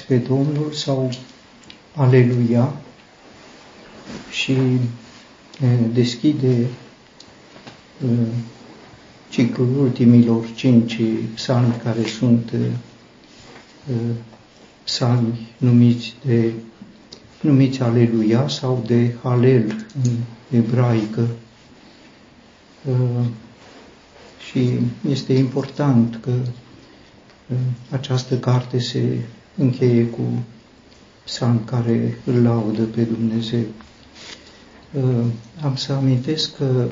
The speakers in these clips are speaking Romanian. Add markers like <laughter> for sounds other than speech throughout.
pe Domnul sau Aleluia și deschide ciclul ultimilor cinci psalmi care sunt psalmi numiți de numiți Aleluia sau de Halel în ebraică. Și este important că această carte se încheie cu psalm care îl laudă pe Dumnezeu. Uh, am să amintesc că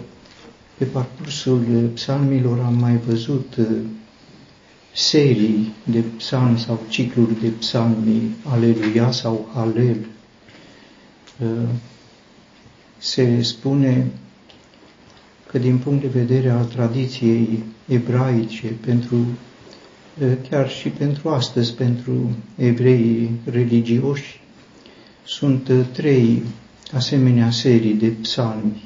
pe parcursul psalmilor am mai văzut uh, serii de psalmi sau cicluri de psalmi, Aleluia sau Halel. Uh, se spune că din punct de vedere al tradiției ebraice, pentru chiar și pentru astăzi, pentru evreii religioși, sunt trei asemenea serii de psalmi,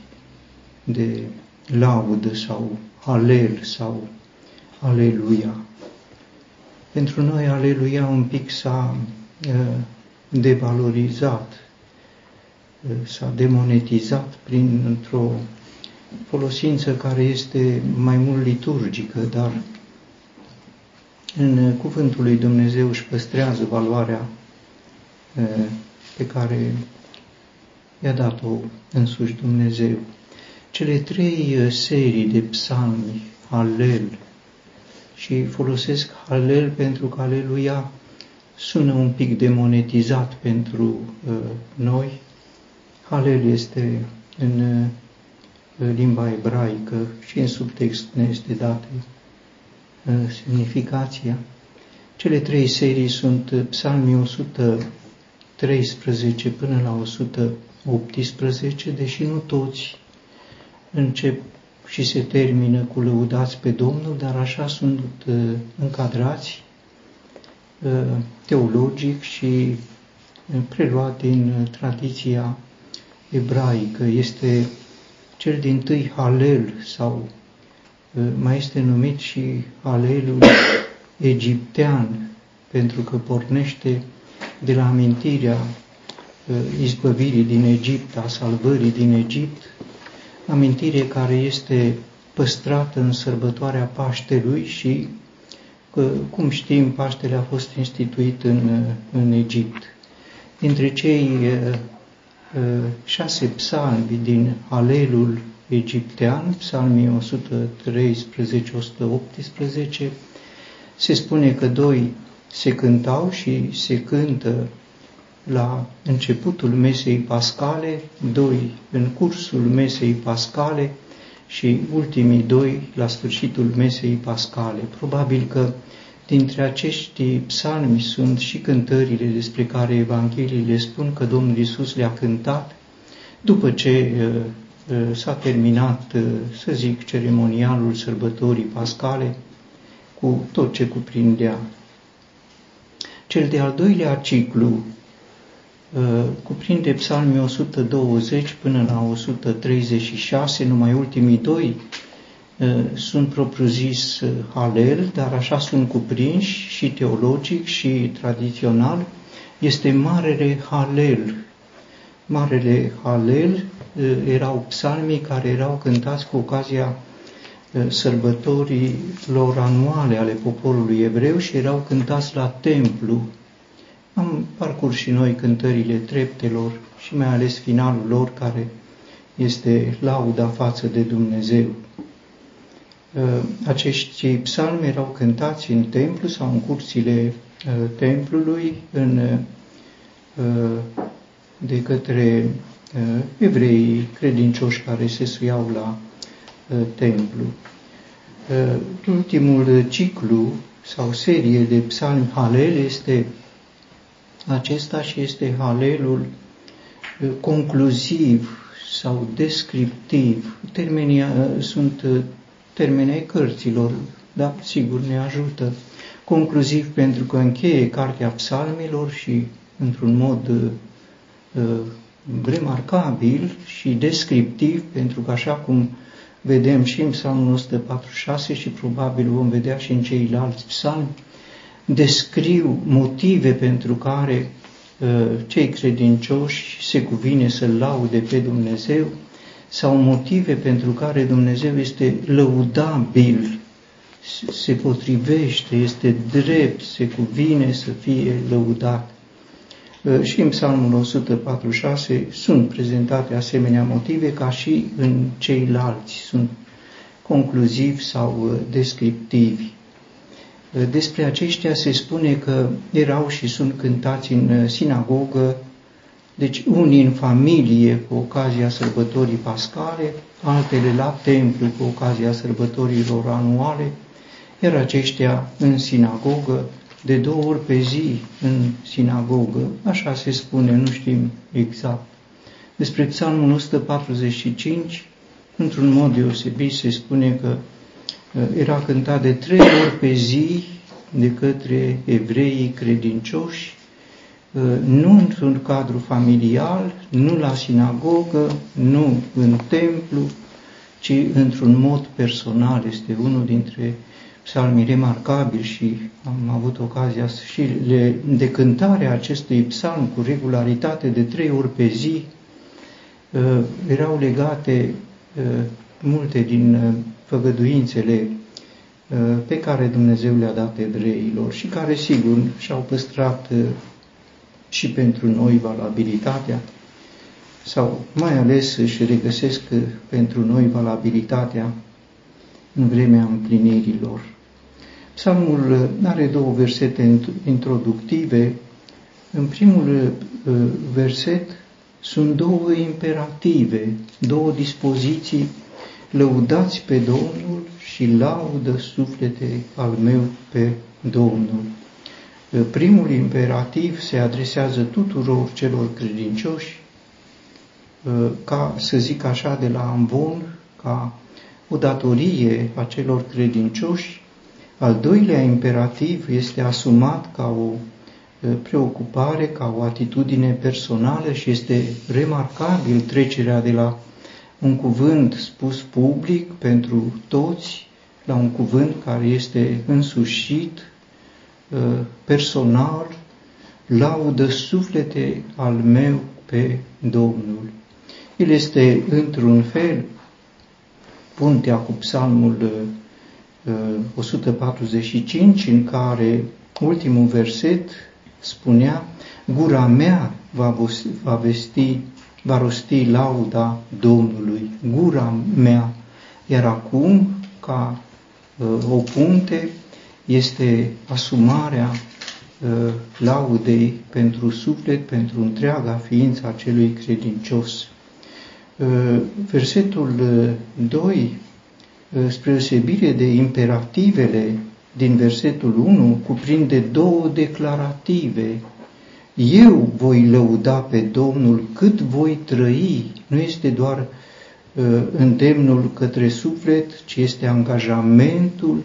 de laudă sau alel sau aleluia. Pentru noi aleluia un pic s-a devalorizat, s-a demonetizat prin într-o folosință care este mai mult liturgică, dar în cuvântul lui Dumnezeu își păstrează valoarea pe care i-a dat-o însuși Dumnezeu. Cele trei serii de psalmi, Halel, și folosesc Halel pentru că Aleluia sună un pic demonetizat pentru uh, noi. Halel este în uh, limba ebraică și în subtext ne este dată semnificația. Cele trei serii sunt psalmii 113 până la 118, deși nu toți încep și se termină cu lăudați pe Domnul, dar așa sunt uh, încadrați uh, teologic și uh, preluat din tradiția ebraică. Este cel din tâi Halel sau mai este numit și alelul <coughs> egiptean, pentru că pornește de la amintirea uh, izbăvirii din Egipt, a salvării din Egipt, amintire care este păstrată în sărbătoarea Paștelui și, cum știm, Paștele a fost instituit în, uh, în Egipt. Dintre cei uh, șase psalmi din Alelul egiptean, psalmii 113-118, se spune că doi se cântau și se cântă la începutul mesei pascale, doi în cursul mesei pascale și ultimii doi la sfârșitul mesei pascale. Probabil că dintre acești psalmi sunt și cântările despre care Evangheliile spun că Domnul Isus le-a cântat după ce uh, Uh, s-a terminat, uh, să zic, ceremonialul sărbătorii pascale cu tot ce cuprindea. Cel de-al doilea ciclu uh, cuprinde psalmii 120 până la 136, numai ultimii doi sunt propriu-zis Halel, dar așa sunt cuprinși și teologic și tradițional, este Marele Halel. Marele Halel erau psalmii care erau cântați cu ocazia sărbătorii lor anuale ale poporului evreu și erau cântați la templu. Am parcurs și noi cântările treptelor și mai ales finalul lor care este lauda față de Dumnezeu. Acești psalmi erau cântați în templu sau în curțile templului în, de către Uh, evreii credincioși care se suiau la uh, templu. Uh, ultimul ciclu sau serie de psalmi Halel este acesta și este Halelul concluziv sau descriptiv. Termenii sunt termenii cărților, dar sigur ne ajută. Concluziv pentru că încheie cartea psalmilor și într-un mod remarcabil și descriptiv, pentru că așa cum vedem și în Psalmul 146 și probabil vom vedea și în ceilalți psalmi, descriu motive pentru care cei credincioși se cuvine să laude pe Dumnezeu sau motive pentru care Dumnezeu este lăudabil, se potrivește, este drept, se cuvine să fie lăudat. Și în Psalmul 146 sunt prezentate asemenea motive ca și în ceilalți, sunt concluzivi sau descriptivi. Despre aceștia se spune că erau și sunt cântați în sinagogă, deci unii în familie cu ocazia sărbătorii pascale, altele la templu cu ocazia sărbătorilor anuale, iar aceștia în sinagogă, de două ori pe zi în sinagogă, așa se spune, nu știm exact. Despre Psalmul 145, într-un mod deosebit, se spune că uh, era cântat de trei ori pe zi de către evreii credincioși, uh, nu într-un cadru familial, nu la sinagogă, nu în templu, ci într-un mod personal. Este unul dintre psalmii remarcabili și am avut ocazia și le, de cântarea acestui psalm cu regularitate de trei ori pe zi, uh, erau legate multe din făgăduințele Uh, pe care Dumnezeu le-a dat evreilor și care, sigur, și-au păstrat uh, și pentru noi valabilitatea sau mai ales își regăsesc uh, pentru noi valabilitatea în vremea împlinirilor. Psalmul are două versete introductive. În primul verset sunt două imperative, două dispoziții, lăudați pe Domnul și laudă suflete al meu pe Domnul. Primul imperativ se adresează tuturor celor credincioși, ca să zic așa de la ambon, ca o datorie a celor credincioși. Al doilea imperativ este asumat ca o preocupare, ca o atitudine personală și este remarcabil trecerea de la un cuvânt spus public pentru toți, la un cuvânt care este însușit, uh, personal, laudă suflete al meu pe Domnul. El este, într-un fel, puntea cu psalmul 145, uh, în care ultimul verset spunea, gura mea va, va vesti va rosti lauda Domnului, gura mea. Iar acum, ca uh, o punte, este asumarea uh, laudei pentru suflet, pentru întreaga ființă a celui credincios. Uh, versetul 2, uh, spre osebire de imperativele din versetul 1, cuprinde două declarative eu voi lăuda pe Domnul cât voi trăi. Nu este doar uh, îndemnul către suflet, ci este angajamentul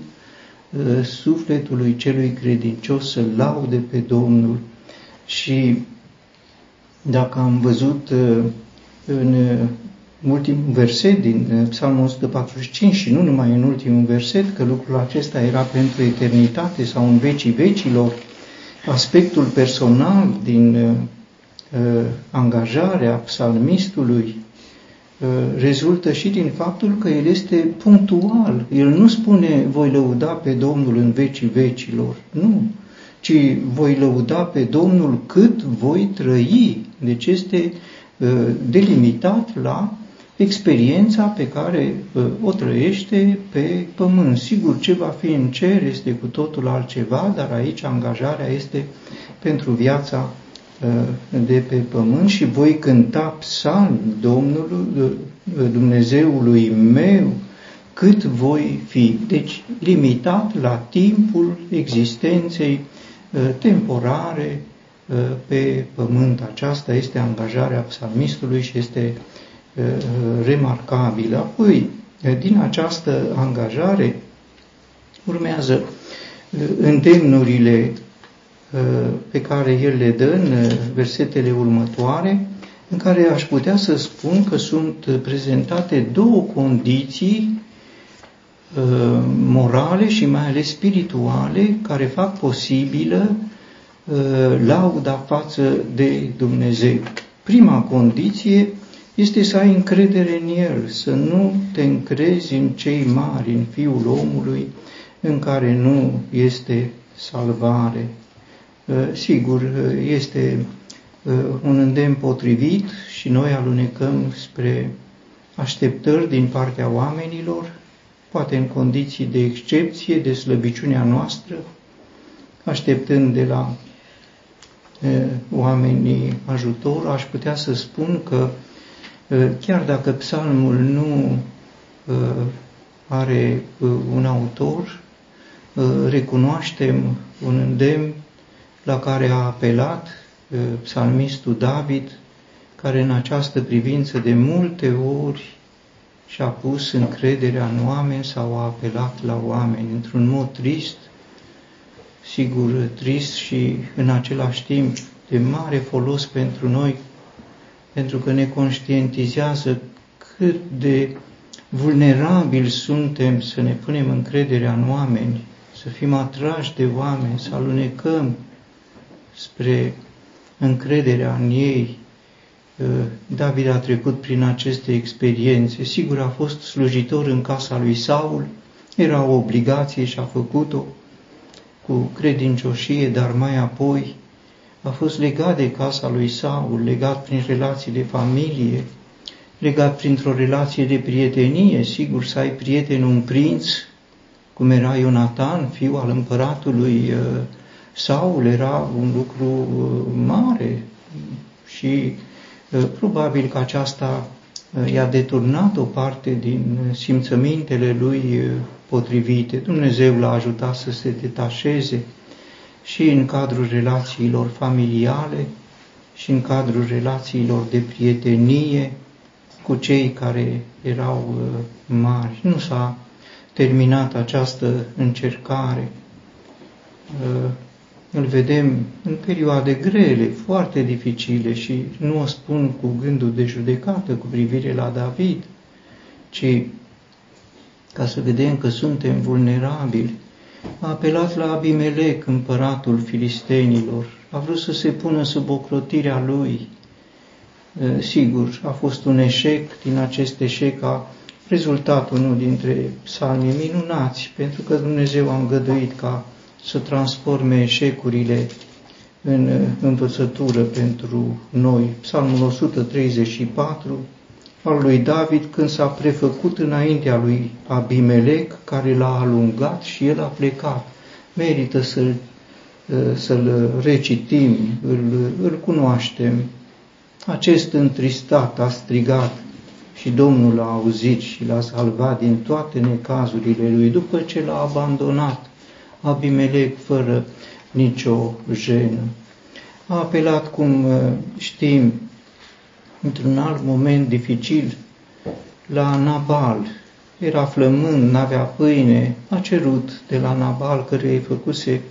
uh, sufletului celui credincios să laude pe Domnul. Și dacă am văzut uh, în uh, ultimul verset din uh, Psalmul 145 și nu numai în ultimul verset, că lucrul acesta era pentru eternitate sau în vecii vecilor, aspectul personal din uh, uh, angajarea psalmistului uh, rezultă și din faptul că el este punctual. El nu spune voi lăuda pe Domnul în vecii vecilor, nu, ci voi lăuda pe Domnul cât voi trăi. Deci este uh, delimitat la experiența pe care uh, o trăiește pe pământ. Sigur, ce va fi în cer este cu totul altceva, dar aici angajarea este pentru viața uh, de pe pământ și voi cânta psalm Domnului, uh, Dumnezeului meu, cât voi fi. Deci, limitat la timpul existenței temporare pe pământ. Aceasta este angajarea psalmistului și este remarcabilă. Apoi, din această angajare urmează îndemnurile pe care el le dă în versetele următoare, în care aș putea să spun că sunt prezentate două condiții morale și mai ales spirituale care fac posibilă lauda față de Dumnezeu. Prima condiție este să ai încredere în El, să nu te încrezi în cei mari, în Fiul omului, în care nu este salvare. Sigur, este un îndemn potrivit și noi alunecăm spre așteptări din partea oamenilor, poate în condiții de excepție, de slăbiciunea noastră, așteptând de la oamenii ajutor, aș putea să spun că chiar dacă psalmul nu are un autor, recunoaștem un îndemn la care a apelat psalmistul David, care în această privință de multe ori și-a pus încrederea în oameni sau a apelat la oameni. Într-un mod trist, sigur trist și în același timp de mare folos pentru noi, pentru că ne conștientizează cât de vulnerabili suntem să ne punem încrederea în oameni, să fim atrași de oameni, să alunecăm spre încrederea în ei. Uh, David a trecut prin aceste experiențe. Sigur, a fost slujitor în casa lui Saul, era o obligație și a făcut-o cu credincioșie, dar mai apoi a fost legat de casa lui Saul, legat prin relații de familie, legat printr-o relație de prietenie, sigur să ai prieten un prinț, cum era Ionatan, fiul al împăratului uh, Saul, era un lucru uh, mare și uh, probabil că aceasta i-a deturnat o parte din simțămintele lui potrivite. Dumnezeu l-a ajutat să se detașeze și în cadrul relațiilor familiale și în cadrul relațiilor de prietenie cu cei care erau uh, mari. Nu s-a terminat această încercare. Uh, îl vedem în perioade grele, foarte dificile și nu o spun cu gândul de judecată cu privire la David, ci ca să vedem că suntem vulnerabili a apelat la Abimelec, împăratul filistenilor, a vrut să se pună sub ocrotirea lui. Sigur, a fost un eșec, din acest eșec a rezultat unul dintre psalmii minunați, pentru că Dumnezeu a îngăduit ca să transforme eșecurile în învățătură pentru noi. Psalmul 134, al lui David când s-a prefăcut înaintea lui Abimelec, care l-a alungat și el a plecat. Merită să-l, să-l recitim, îl, îl cunoaștem. Acest întristat a strigat și Domnul l-a auzit și l-a salvat din toate necazurile lui după ce l-a abandonat Abimelec fără nicio jenă. A apelat, cum știm, într-un alt moment dificil, la Nabal. Era flămând, n-avea pâine, a cerut de la Nabal, care îi făcuse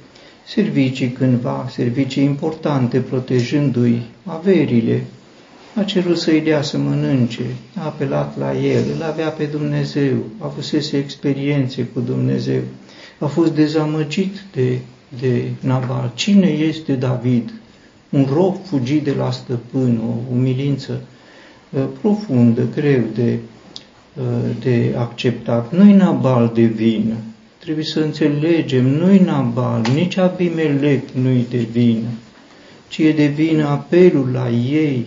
servicii cândva, servicii importante, protejându-i averile. A cerut să-i dea să mănânce, a apelat la el, îl avea pe Dumnezeu, a avusese experiențe cu Dumnezeu, a fost dezamăgit de, de Nabal. Cine este David? Un rob fugit de la stăpân, o umilință uh, profundă, greu de, uh, de acceptat. Nu-i Nabal de vină, trebuie să înțelegem, nu-i Nabal, nici Abimelec nu-i de vină, ci e de vină apelul la ei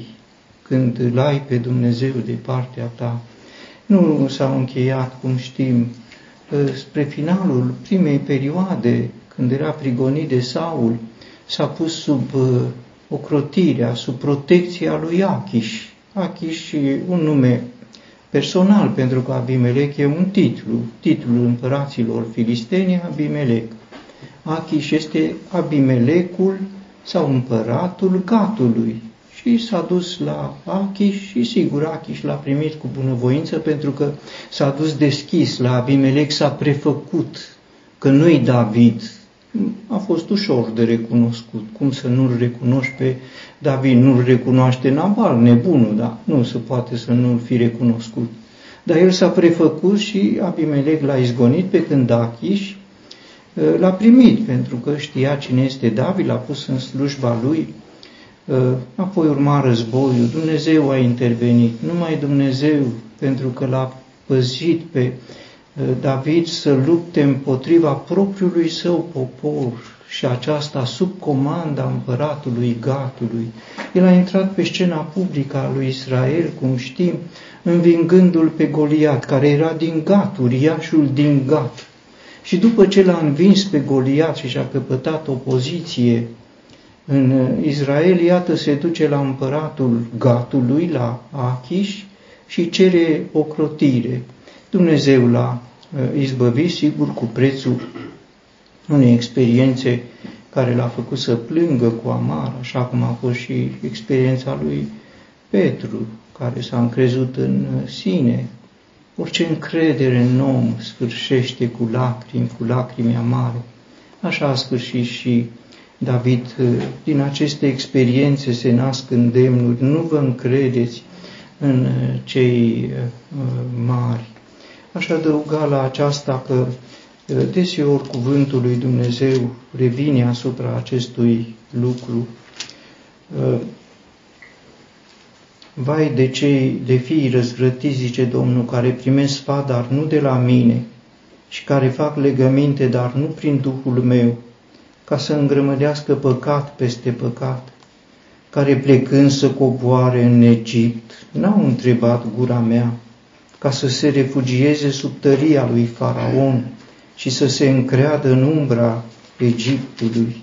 când îl ai pe Dumnezeu de partea ta. Nu s-au încheiat, cum știm, uh, spre finalul primei perioade, când era prigonit de Saul, s-a pus sub ocrotirea, sub protecția lui Achiș. Achiș e un nume personal, pentru că Abimelec e un titlu, titlul împăraților filisteni, Abimelec. Achiș este Abimelecul sau împăratul Gatului. Și s-a dus la Achiș și sigur Achiș l-a primit cu bunăvoință pentru că s-a dus deschis la Abimelec, s-a prefăcut că nu-i David, a fost ușor de recunoscut. Cum să nu-l recunoști pe David? Nu-l recunoaște Nabal, nebunul, dar nu se poate să nu-l fi recunoscut. Dar el s-a prefăcut și Abimelec l-a izgonit pe când Achiș l-a primit, pentru că știa cine este David, l-a pus în slujba lui, apoi urma războiul, Dumnezeu a intervenit, numai Dumnezeu, pentru că l-a păzit pe David să lupte împotriva propriului său popor și aceasta sub comanda împăratului Gatului. El a intrat pe scena publică a lui Israel, cum știm, învingându-l pe Goliat, care era din Gat, uriașul din Gat. Și după ce l-a învins pe Goliat și și-a căpătat o poziție în Israel, iată, se duce la împăratul Gatului, la Achish, și cere o crotire. Dumnezeu l-a uh, izbăvit, sigur, cu prețul unei experiențe care l-a făcut să plângă cu amar, așa cum a fost și experiența lui Petru, care s-a încrezut în sine. Orice încredere în om sfârșește cu lacrimi, cu lacrimi amare. Așa a sfârșit și David. Din aceste experiențe se nasc îndemnuri. Nu vă încredeți în cei uh, mari. Aș adăuga la aceasta că deseori cuvântul lui Dumnezeu revine asupra acestui lucru. Vai de cei de fii răzvrătiți, zice Domnul, care primesc sfat, dar nu de la mine, și care fac legăminte, dar nu prin Duhul meu, ca să îngrămădească păcat peste păcat, care plecând să coboare în Egipt, n-au întrebat gura mea, ca să se refugieze sub tăria lui Faraon și să se încreadă în umbra Egiptului,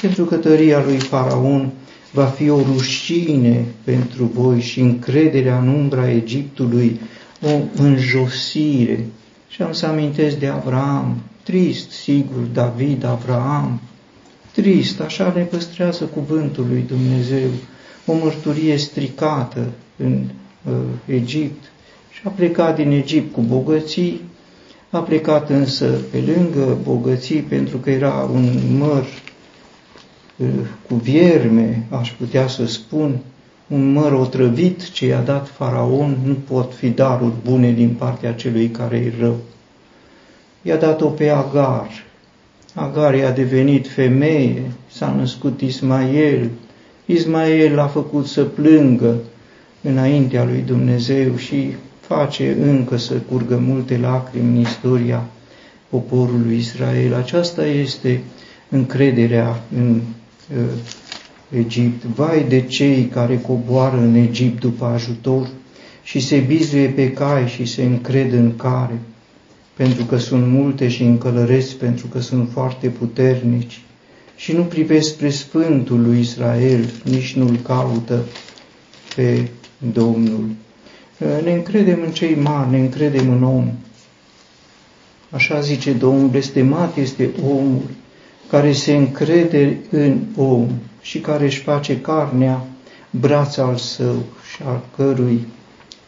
pentru că tăria lui Faraon va fi o rușine pentru voi și încrederea în umbra Egiptului, o înjosire. Și am să amintesc de Avram, trist, sigur, David, Avram, trist, așa ne păstrează cuvântul lui Dumnezeu, o mărturie stricată în uh, Egipt. și a plecat din Egipt cu bogății, a plecat însă pe lângă bogății pentru că era un măr uh, cu vierme, aș putea să spun, un măr otrăvit ce i-a dat faraon, nu pot fi daruri bune din partea celui care e rău. I-a dat-o pe Agar. Agar i-a devenit femeie, s-a născut Ismael. Ismael l-a făcut să plângă înaintea lui Dumnezeu și face încă să curgă multe lacrimi în istoria poporului Israel. Aceasta este încrederea în uh, Egipt. Vai de cei care coboară în Egipt după ajutor și se bizuie pe cai și se încred în care, pentru că sunt multe și încălăresc, pentru că sunt foarte puternici și nu privesc spre Sfântul lui Israel, nici nu-L caută pe Domnul. Ne încredem în cei mari, ne încredem în om. Așa zice Domnul, blestemat este omul care se încrede în om și care își face carnea braț al său și al cărui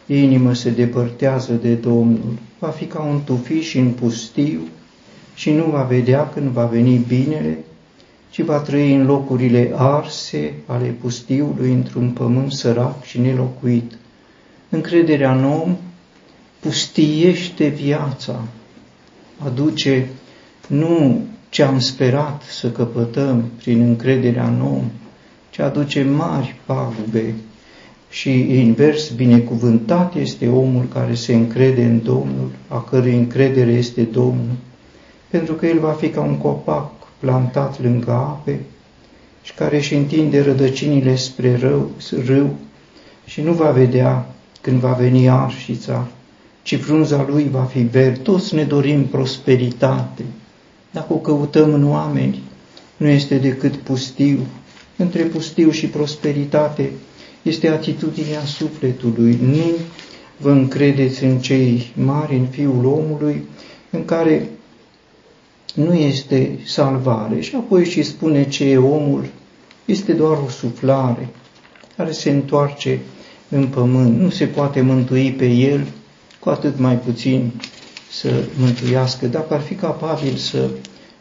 inimă se depărtează de Domnul. Va fi ca un tufiș în pustiu și nu va vedea când va veni binele, ci va trăi în locurile arse ale pustiului într-un pământ sărac și nelocuit. Încrederea în om pustiește viața, aduce nu ce am sperat să căpătăm prin încrederea în om, ci aduce mari pagube. Și invers, binecuvântat este omul care se încrede în Domnul, a cărui încredere este Domnul, pentru că el va fi ca un copac plantat lângă ape și care își întinde rădăcinile spre rău, râu și nu va vedea când va veni arșița, ci frunza lui va fi verde. Toți ne dorim prosperitate. Dacă o căutăm în oameni, nu este decât pustiu. Între pustiu și prosperitate este atitudinea sufletului. Nu vă încredeți în cei mari, în Fiul omului, în care nu este salvare. Și apoi și spune ce e omul, este doar o suflare care se întoarce în pământ. Nu se poate mântui pe el, cu atât mai puțin să mântuiască. Dacă ar fi capabil să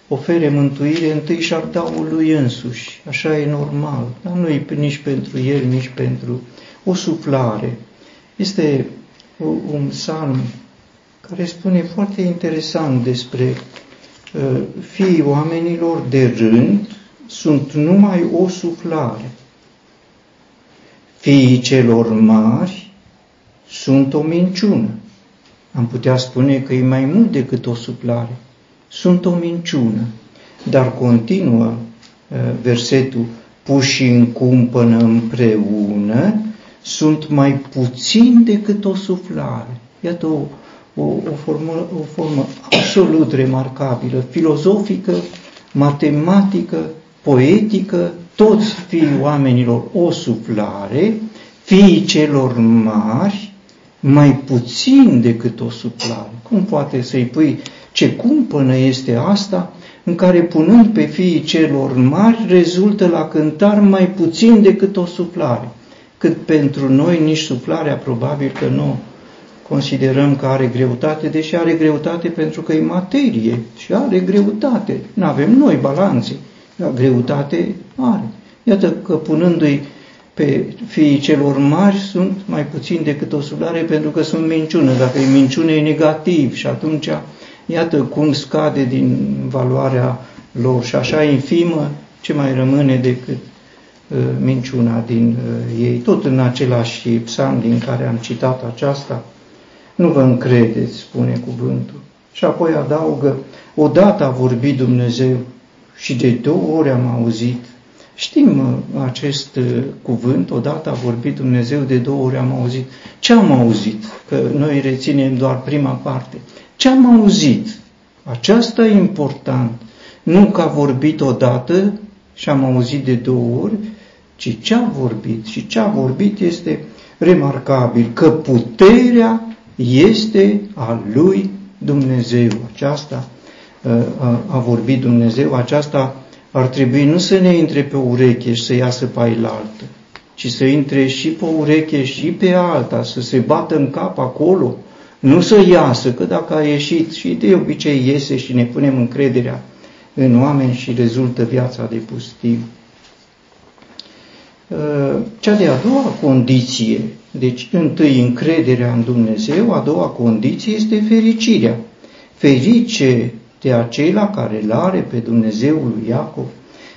ofere mântuire, întâi și-ar da lui însuși. Așa e normal. Dar nu e nici pentru el, nici pentru o suflare. Este un psalm care spune foarte interesant despre uh, fiii oamenilor de rând sunt numai o suflare. Fiii celor mari sunt o minciună. Am putea spune că e mai mult decât o suflare. Sunt o minciună. Dar continuă uh, versetul, puși în cumpănă împreună, sunt mai puțin decât o suflare. Iată o, o, o, formă, o formă absolut remarcabilă, filozofică, matematică, poetică, toți fiii oamenilor o suflare, fiii celor mari, mai puțin decât o suflare. Cum poate să-i pui ce cumpănă este asta, în care punând pe fiii celor mari rezultă la cântar mai puțin decât o suflare cât pentru noi nici suflarea probabil că nu considerăm că are greutate, deși are greutate pentru că e materie și are greutate. Nu avem noi balanțe, dar greutate are. Iată că punându-i pe fiii celor mari sunt mai puțin decât o suflare pentru că sunt minciună. Dacă e minciună e negativ și atunci iată cum scade din valoarea lor și așa infimă ce mai rămâne decât Uh, minciuna din uh, ei, tot în același psalm din care am citat aceasta. Nu vă încredeți, spune cuvântul. Și apoi adaugă, odată a vorbit Dumnezeu și de două ori am auzit. Știm uh, acest cuvânt, odată a vorbit Dumnezeu, de două ori am auzit. Ce am auzit? Că noi reținem doar prima parte. Ce am auzit? Aceasta e important. Nu că a vorbit odată și am auzit de două ori, ci ce a vorbit. Și ce a vorbit este remarcabil, că puterea este a lui Dumnezeu. Aceasta uh, a vorbit Dumnezeu, aceasta ar trebui nu să ne intre pe ureche și să iasă pe ailaltă, ci să intre și pe ureche și pe alta, să se bată în cap acolo, nu să iasă, că dacă a ieșit și de obicei iese și ne punem încrederea în oameni și rezultă viața de pustiu. Uh, cea de-a doua condiție, deci întâi încrederea în Dumnezeu, a doua condiție este fericirea. Ferice de acela care îl are pe Dumnezeul lui Iacov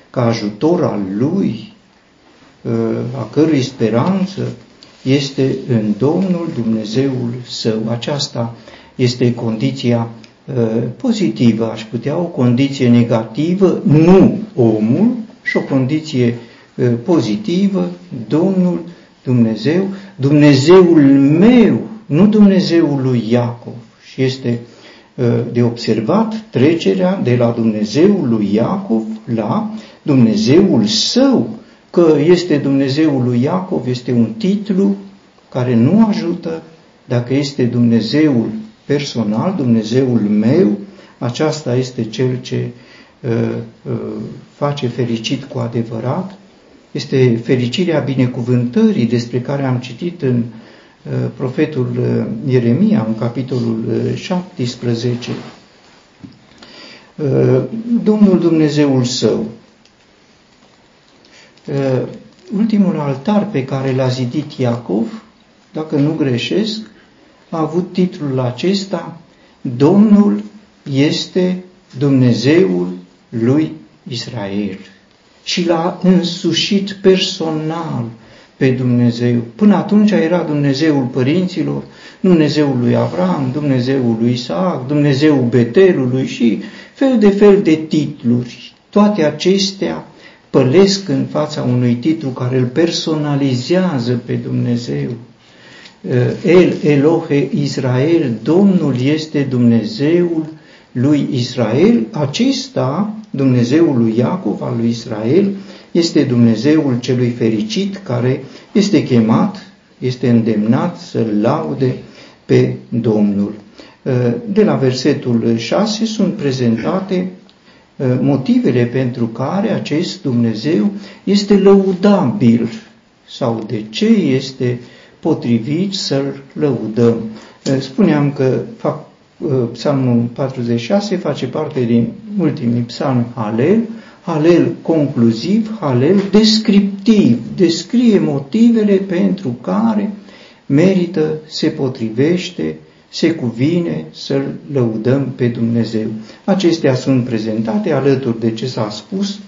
ca ajutor al lui, uh, a cărui speranță este în Domnul Dumnezeul său. Aceasta este condiția uh, pozitivă, aș putea o condiție negativă, nu omul, și o condiție pozitivă, Domnul Dumnezeu, Dumnezeul meu, nu Dumnezeul lui Iacov. Și este de observat trecerea de la Dumnezeul lui Iacov la Dumnezeul său, că este Dumnezeul lui Iacov, este un titlu care nu ajută, dacă este Dumnezeul personal, Dumnezeul meu, aceasta este cel ce uh, uh, face fericit cu adevărat. Este fericirea binecuvântării despre care am citit în uh, profetul uh, Ieremia, în capitolul 17. Uh, Domnul Dumnezeul său. Ultimul altar pe care l-a zidit Iacov, dacă nu greșesc, a avut titlul acesta, Domnul este Dumnezeul lui Israel și l-a însușit personal pe Dumnezeu. Până atunci era Dumnezeul părinților, Dumnezeul lui Avram, Dumnezeul lui Isaac, Dumnezeul Betelului și fel de fel de titluri. Toate acestea pălesc în fața unui titlu care îl personalizează pe Dumnezeu. El, Elohe, Israel, Domnul este Dumnezeul lui Israel, acesta Dumnezeul lui Iacov, al lui Israel, este Dumnezeul celui fericit care este chemat, este îndemnat să laude pe Domnul. Uh, de la versetul 6 sunt prezentate uh, motivele pentru care acest Dumnezeu este lăudabil sau de ce este potrivit să-L lăudăm. Uh, spuneam că fac Uh, psalmul 46 face parte din ultimii psalmi Halel, Halel concluziv, Halel descriptiv, descrie motivele pentru care merită, se potrivește, se cuvine să-L lăudăm pe Dumnezeu. Acestea sunt prezentate alături de ce s-a spus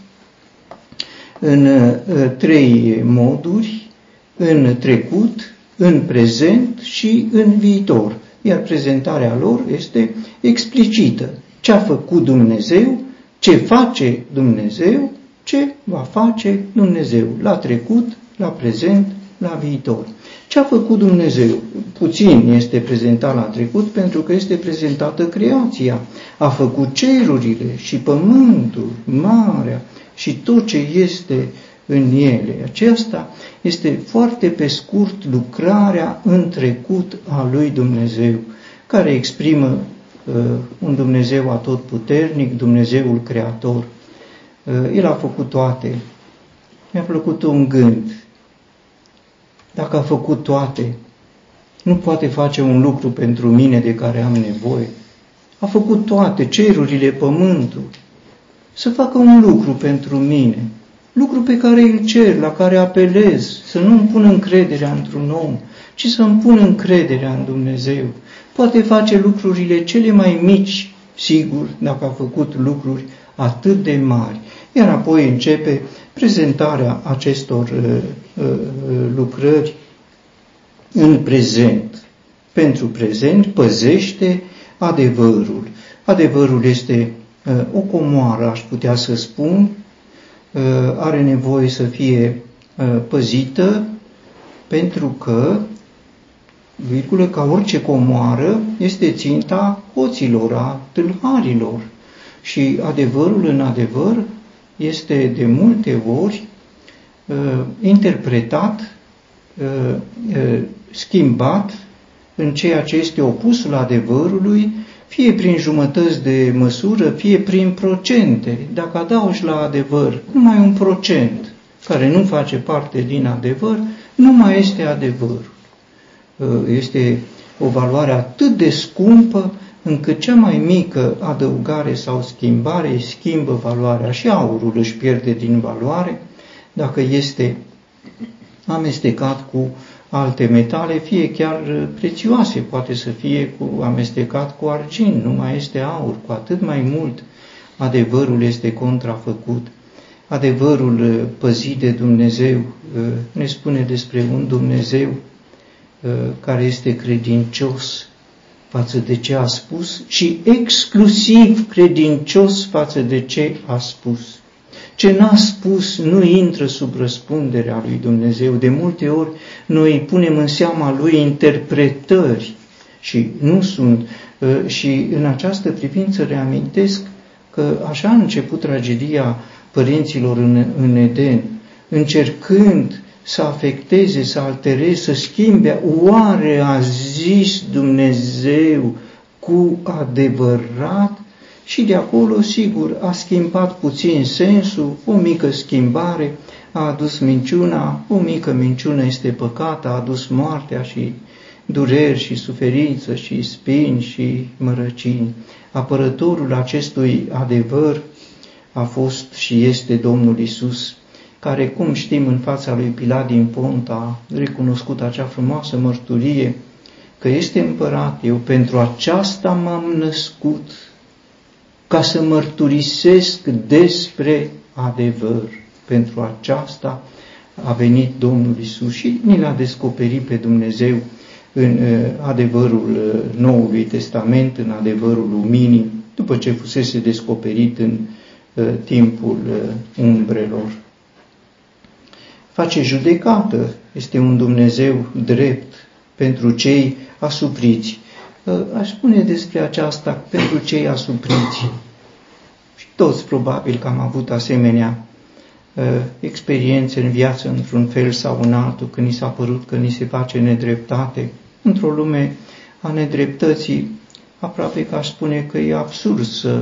în uh, trei moduri, în trecut, în prezent și în viitor. Iar prezentarea lor este explicită. Ce a făcut Dumnezeu, ce face Dumnezeu, ce va face Dumnezeu la trecut, la prezent, la viitor. Ce a făcut Dumnezeu? Puțin este prezentat la trecut pentru că este prezentată creația. A făcut cerurile și pământul, marea și tot ce este în ele. Aceasta este foarte pe scurt lucrarea în trecut a lui Dumnezeu, care exprimă uh, un Dumnezeu atotputernic, Dumnezeul Creator. Uh, El a făcut toate. Mi-a plăcut un gând. Dacă a făcut toate, nu poate face un lucru pentru mine de care am nevoie. A făcut toate, cerurile, pământul. Să facă un lucru pentru mine lucru pe care îl cer, la care apelez, să nu îmi pun încrederea într-un om, ci să îmi pun încrederea în Dumnezeu. Poate face lucrurile cele mai mici, sigur, dacă a făcut lucruri atât de mari. Iar apoi începe prezentarea acestor uh, uh, lucrări în prezent. Pentru prezent păzește adevărul. Adevărul este uh, o comoară, aș putea să spun, Uh, are nevoie să fie uh, păzită pentru că, virgulă, ca orice comoară, este ținta hoților, a tâlharilor. Și adevărul în adevăr este de multe ori uh, interpretat, uh, uh, schimbat în ceea ce este opusul adevărului fie prin jumătăți de măsură, fie prin procente. Dacă adaugi la adevăr numai un procent care nu face parte din adevăr, nu mai este adevăr. Uh, este o valoare atât de scumpă încât cea mai mică adăugare sau schimbare schimbă valoarea și aurul își pierde din valoare dacă este amestecat cu alte metale, fie chiar uh, prețioase, poate să fie cu, amestecat cu argint, nu mai este aur, cu atât mai mult adevărul este contrafăcut. Adevărul uh, păzit de Dumnezeu uh, ne spune despre un Dumnezeu care este credincios față de ce a spus și exclusiv credincios față de ce a spus. Ce n-a spus nu intră sub răspunderea lui Dumnezeu. De multe ori noi punem în seama lui interpretări și nu sunt. Uh, și în această privință reamintesc că așa a început tragedia părinților în, în Eden, încercând să afecteze, să altereze, să schimbe. Oare a zis Dumnezeu cu adevărat? Și de acolo, sigur, a schimbat puțin sensul, o mică schimbare, a adus minciuna, o mică minciună este păcat, a adus moartea și dureri și suferință și spini și mărăcini. Apărătorul acestui adevăr a fost și este Domnul Isus, care, cum știm, în fața lui Pilat din Pont a recunoscut acea frumoasă mărturie că este împărat, eu pentru aceasta m-am născut, ca să mărturisesc despre adevăr. Pentru aceasta a venit Domnul Isus și ni l-a descoperit pe Dumnezeu în uh, adevărul uh, Noului Testament, în adevărul luminii, după ce fusese descoperit în uh, timpul umbrelor. Face judecată, este un Dumnezeu drept pentru cei asupriți, aș spune despre aceasta pentru cei asupriți. Și toți probabil că am avut asemenea uh, experiențe în viață într-un fel sau în altul, când ni s-a părut că ni se face nedreptate. Într-o lume a nedreptății, aproape că aș spune că e absurd să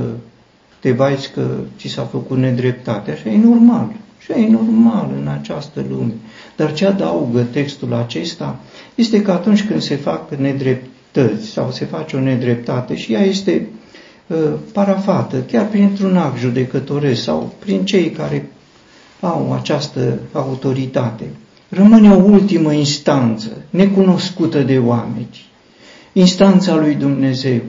te vaiți că ți s-a făcut nedreptate. Așa e normal. Așa e normal în această lume. Dar ce adaugă textul acesta este că atunci când se fac nedrept, nedreptăți sau se face o nedreptate și ea este uh, parafată chiar printr-un act judecătoresc sau prin cei care au această autoritate. rămâne o ultimă instanță, necunoscută de oameni, instanța lui Dumnezeu.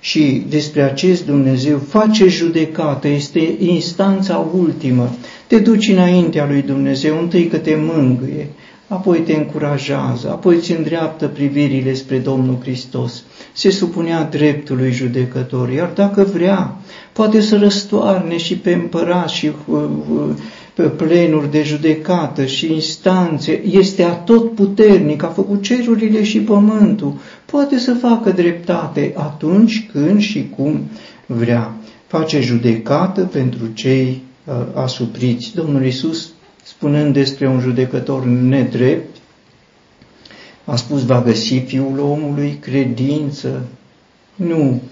Și despre acest Dumnezeu face judecată, este instanța ultimă. Te duci înaintea lui Dumnezeu, întâi că te mângâie, apoi te încurajează, apoi îți îndreaptă privirile spre Domnul Hristos. Se supunea dreptului judecător, iar dacă vrea, poate să răstoarne și pe împărat și uh, uh, pe plenuri de judecată și instanțe, este atot puternic, a făcut cerurile și pământul, poate să facă dreptate atunci când și cum vrea. Face judecată pentru cei uh, asupriți. Domnul Isus spunând despre un judecător nedrept, a spus, va găsi fiul omului credință. Nu,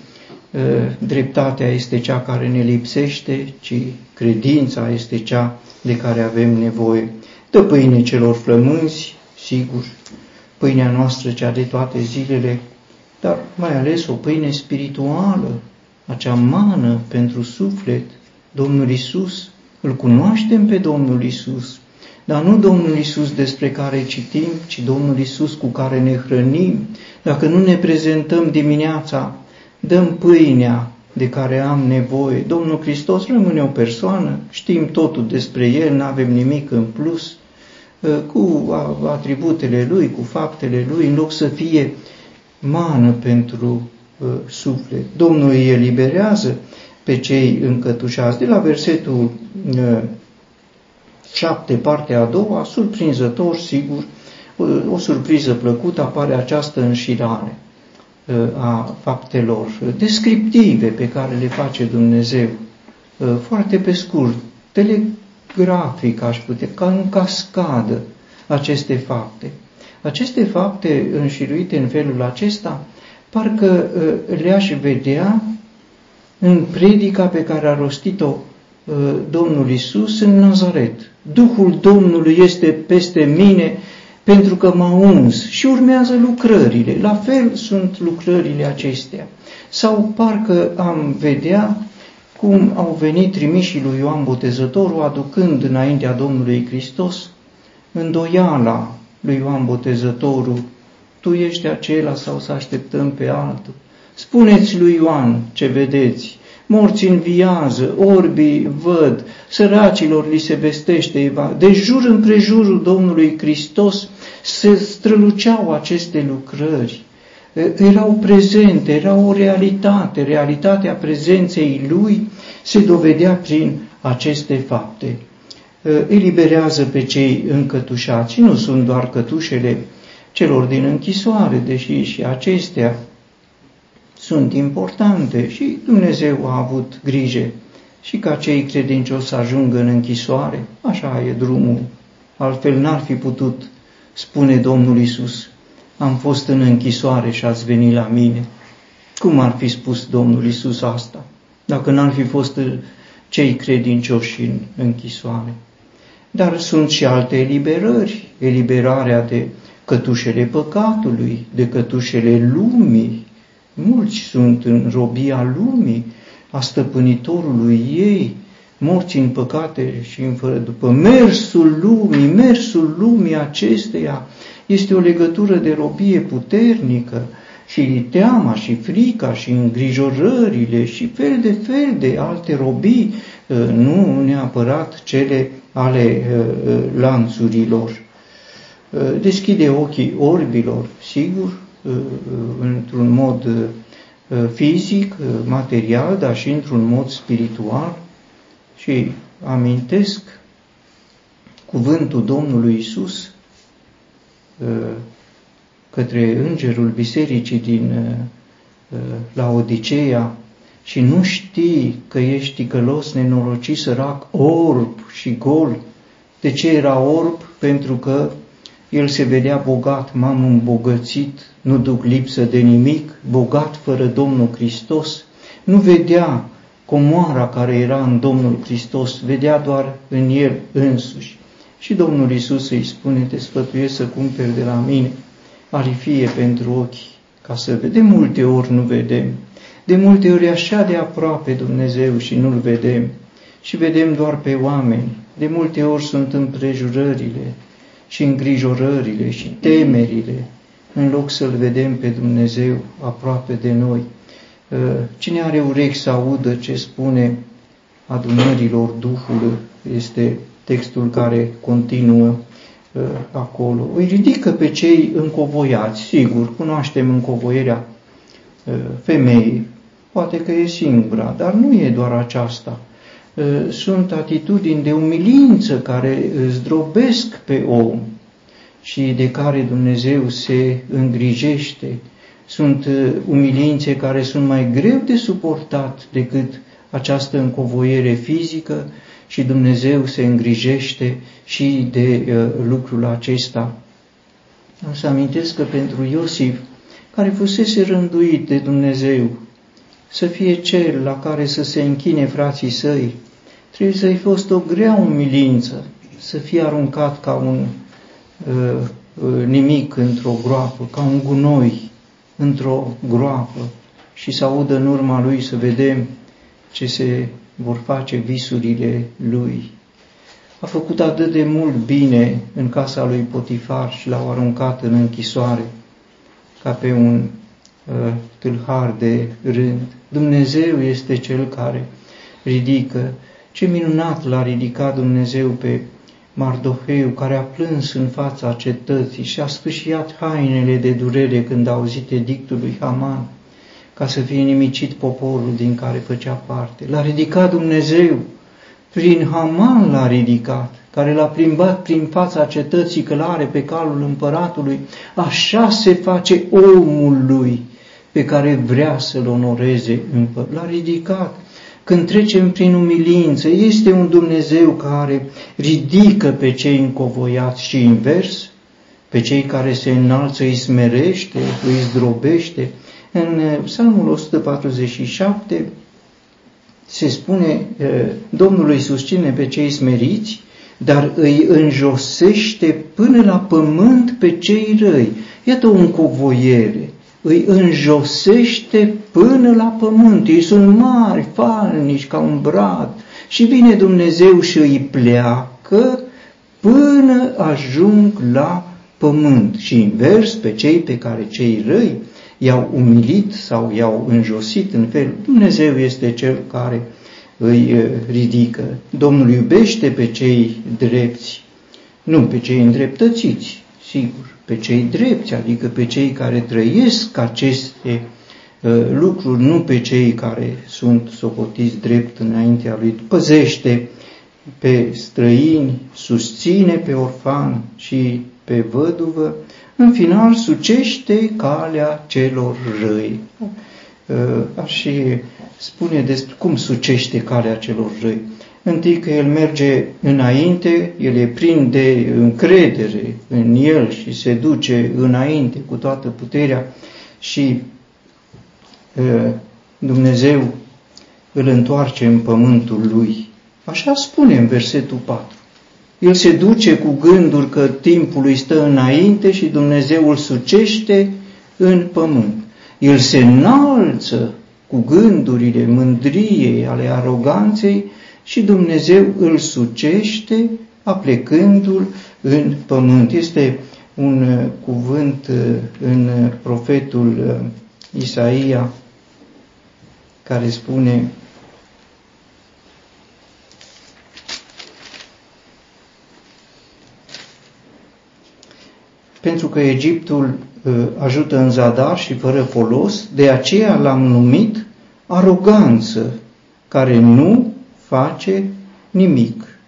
dreptatea este cea care ne lipsește, ci credința este cea de care avem nevoie. Dă pâine celor flămânzi, sigur, pâinea noastră cea de toate zilele, dar mai ales o pâine spirituală, acea mană pentru suflet, Domnul Isus îl cunoaștem pe Domnul Isus, dar nu Domnul Isus despre care citim, ci Domnul Isus cu care ne hrănim. Dacă nu ne prezentăm dimineața, dăm pâinea de care am nevoie. Domnul Hristos rămâne o persoană, știm totul despre El, nu avem nimic în plus, ă, cu atributele Lui, cu faptele Lui, în loc să fie mană pentru uh, suflet. Domnul îi eliberează pe cei încătușați. De la versetul 7, partea a doua, surprinzător, sigur, o surpriză plăcută apare această înșirare a faptelor descriptive pe care le face Dumnezeu, foarte pe scurt, telegrafic aș putea, ca în cascadă aceste fapte. Aceste fapte înșiruite în felul acesta, parcă le-aș vedea în predica pe care a rostit-o uh, Domnul Isus în Nazaret. Duhul Domnului este peste mine pentru că m-a uns și urmează lucrările. La fel sunt lucrările acestea. Sau parcă am vedea cum au venit trimișii lui Ioan Botezătorul aducând înaintea Domnului Hristos îndoiala lui Ioan Botezătorul, tu ești acela sau să așteptăm pe altul. Spuneți lui Ioan ce vedeți, morți înviază, orbii văd, săracilor li se vestește De jur împrejurul Domnului Hristos se străluceau aceste lucrări. Erau prezente, era o realitate, realitatea prezenței Lui se dovedea prin aceste fapte. Eliberează pe cei încătușați, nu sunt doar cătușele celor din închisoare, deși și acestea sunt importante și Dumnezeu a avut grijă și ca cei credincioși să ajungă în închisoare, așa e drumul, altfel n-ar fi putut, spune Domnul Isus, am fost în închisoare și ați venit la mine. Cum ar fi spus Domnul Isus asta, dacă n-ar fi fost cei credincioși în închisoare? Dar sunt și alte eliberări, eliberarea de cătușele păcatului, de cătușele lumii. Mulți sunt în robia lumii, a stăpânitorului ei, morți în păcate și în fără după. Mersul lumii, mersul lumii acesteia este o legătură de robie puternică și teama și frica și îngrijorările și fel de fel de alte robii, ă, nu neapărat cele ale ă, ă, lanțurilor. Uh, deschide ochii orbilor, sigur, uh, uh, într-un mod fizic, material, dar și într-un mod spiritual. Și amintesc cuvântul Domnului Isus către îngerul bisericii din la Odiceea și nu știi că ești ticălos, nenorocit, sărac, orb și gol. De ce era orb? Pentru că el se vedea bogat, m-am îmbogățit, nu duc lipsă de nimic, bogat fără Domnul Hristos. Nu vedea comoara care era în Domnul Hristos, vedea doar în El însuși. Și Domnul Isus îi spune, te sfătuiesc să cumperi de la mine arifie pentru ochi, ca să vedem. De multe ori nu vedem. De multe ori așa de aproape Dumnezeu și nu-L vedem. Și vedem doar pe oameni. De multe ori sunt împrejurările, și îngrijorările și temerile, în loc să-L vedem pe Dumnezeu aproape de noi. Uh, cine are urechi să audă ce spune adunărilor Duhului, este textul care continuă uh, acolo. Îi ridică pe cei încovoiați, sigur, cunoaștem încovoierea uh, femeii, poate că e singura, dar nu e doar aceasta. Sunt atitudini de umilință care zdrobesc pe om și de care Dumnezeu se îngrijește. Sunt umilințe care sunt mai greu de suportat decât această încovoiere fizică și Dumnezeu se îngrijește și de uh, lucrul acesta. Am să amintesc că pentru Iosif, care fusese rânduit de Dumnezeu să fie cel la care să se închine frații săi, trebuie să-i fost o grea umilință să fie aruncat ca un uh, uh, nimic într-o groapă, ca un gunoi într-o groapă și să audă în urma lui să vedem ce se vor face visurile lui. A făcut atât de mult bine în casa lui Potifar și l-au aruncat în închisoare ca pe un uh, tâlhar de rând. Dumnezeu este cel care ridică. Ce minunat l-a ridicat Dumnezeu pe Mardoheu, care a plâns în fața cetății și a sfâșiat hainele de durere când a auzit edictul lui Haman ca să fie nimicit poporul din care făcea parte. L-a ridicat Dumnezeu, prin Haman l-a ridicat, care l-a plimbat prin fața cetății călare pe calul împăratului. Așa se face omul lui pe care vrea să-l onoreze L-a ridicat. Când trecem prin umilință, este un Dumnezeu care ridică pe cei încovoiați și invers, pe cei care se înalță îi smerește, îi zdrobește, în uh, Psalmul 147 se spune, uh, Domnul îi susține pe cei smeriți, dar îi înjosește până la pământ pe cei răi. Iată o încovoiere. Îi înjosește până la pământ. Ei sunt mari, falnici, ca un brad. Și vine Dumnezeu și îi pleacă până ajung la pământ. Și invers pe cei pe care cei răi i-au umilit sau i-au înjosit în fel. Dumnezeu este Cel care îi uh, ridică. Domnul iubește pe cei drepți, nu pe cei îndreptățiți, sigur, pe cei drepți, adică pe cei care trăiesc aceste uh, lucruri, nu pe cei care sunt socotiți drept înaintea lui. Păzește pe străini, susține pe orfan și pe văduvă, în final sucește calea celor răi. Uh, aș spune despre cum sucește calea celor răi. Întâi că el merge înainte, el e plin de încredere în el și se duce înainte cu toată puterea și uh, Dumnezeu îl întoarce în pământul lui. Așa spune în versetul 4. El se duce cu gânduri că timpul îi stă înainte și Dumnezeu îl sucește în pământ. El se înalță cu gândurile mândriei, ale aroganței și Dumnezeu îl sucește aplecându-l în pământ. Este un uh, cuvânt uh, în profetul uh, Isaia care spune pentru că Egiptul uh, ajută în zadar și fără folos, de aceea l-am numit aroganță, care nu face nimic.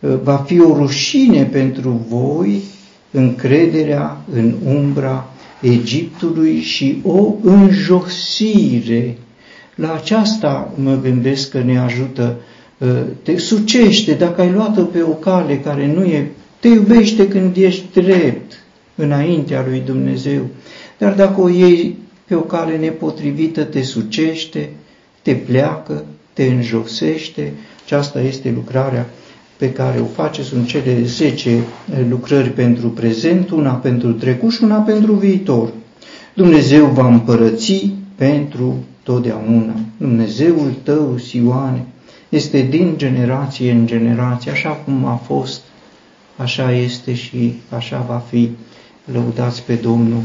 Uh, va fi o rușine pentru voi încrederea în umbra Egiptului și o înjosire. La aceasta mă gândesc că ne ajută, uh, te sucește dacă ai luat-o pe o cale care nu e, te iubește când ești drept, înaintea lui Dumnezeu. Dar dacă o iei pe o cale nepotrivită, te sucește, te pleacă, te înjosește. Aceasta este lucrarea pe care o face. Sunt cele 10 lucrări pentru prezent, una pentru trecut și una pentru viitor. Dumnezeu va împărăți pentru totdeauna. Dumnezeul tău, Sioane, este din generație în generație, așa cum a fost așa este și așa va fi. Lăudați pe Domnul!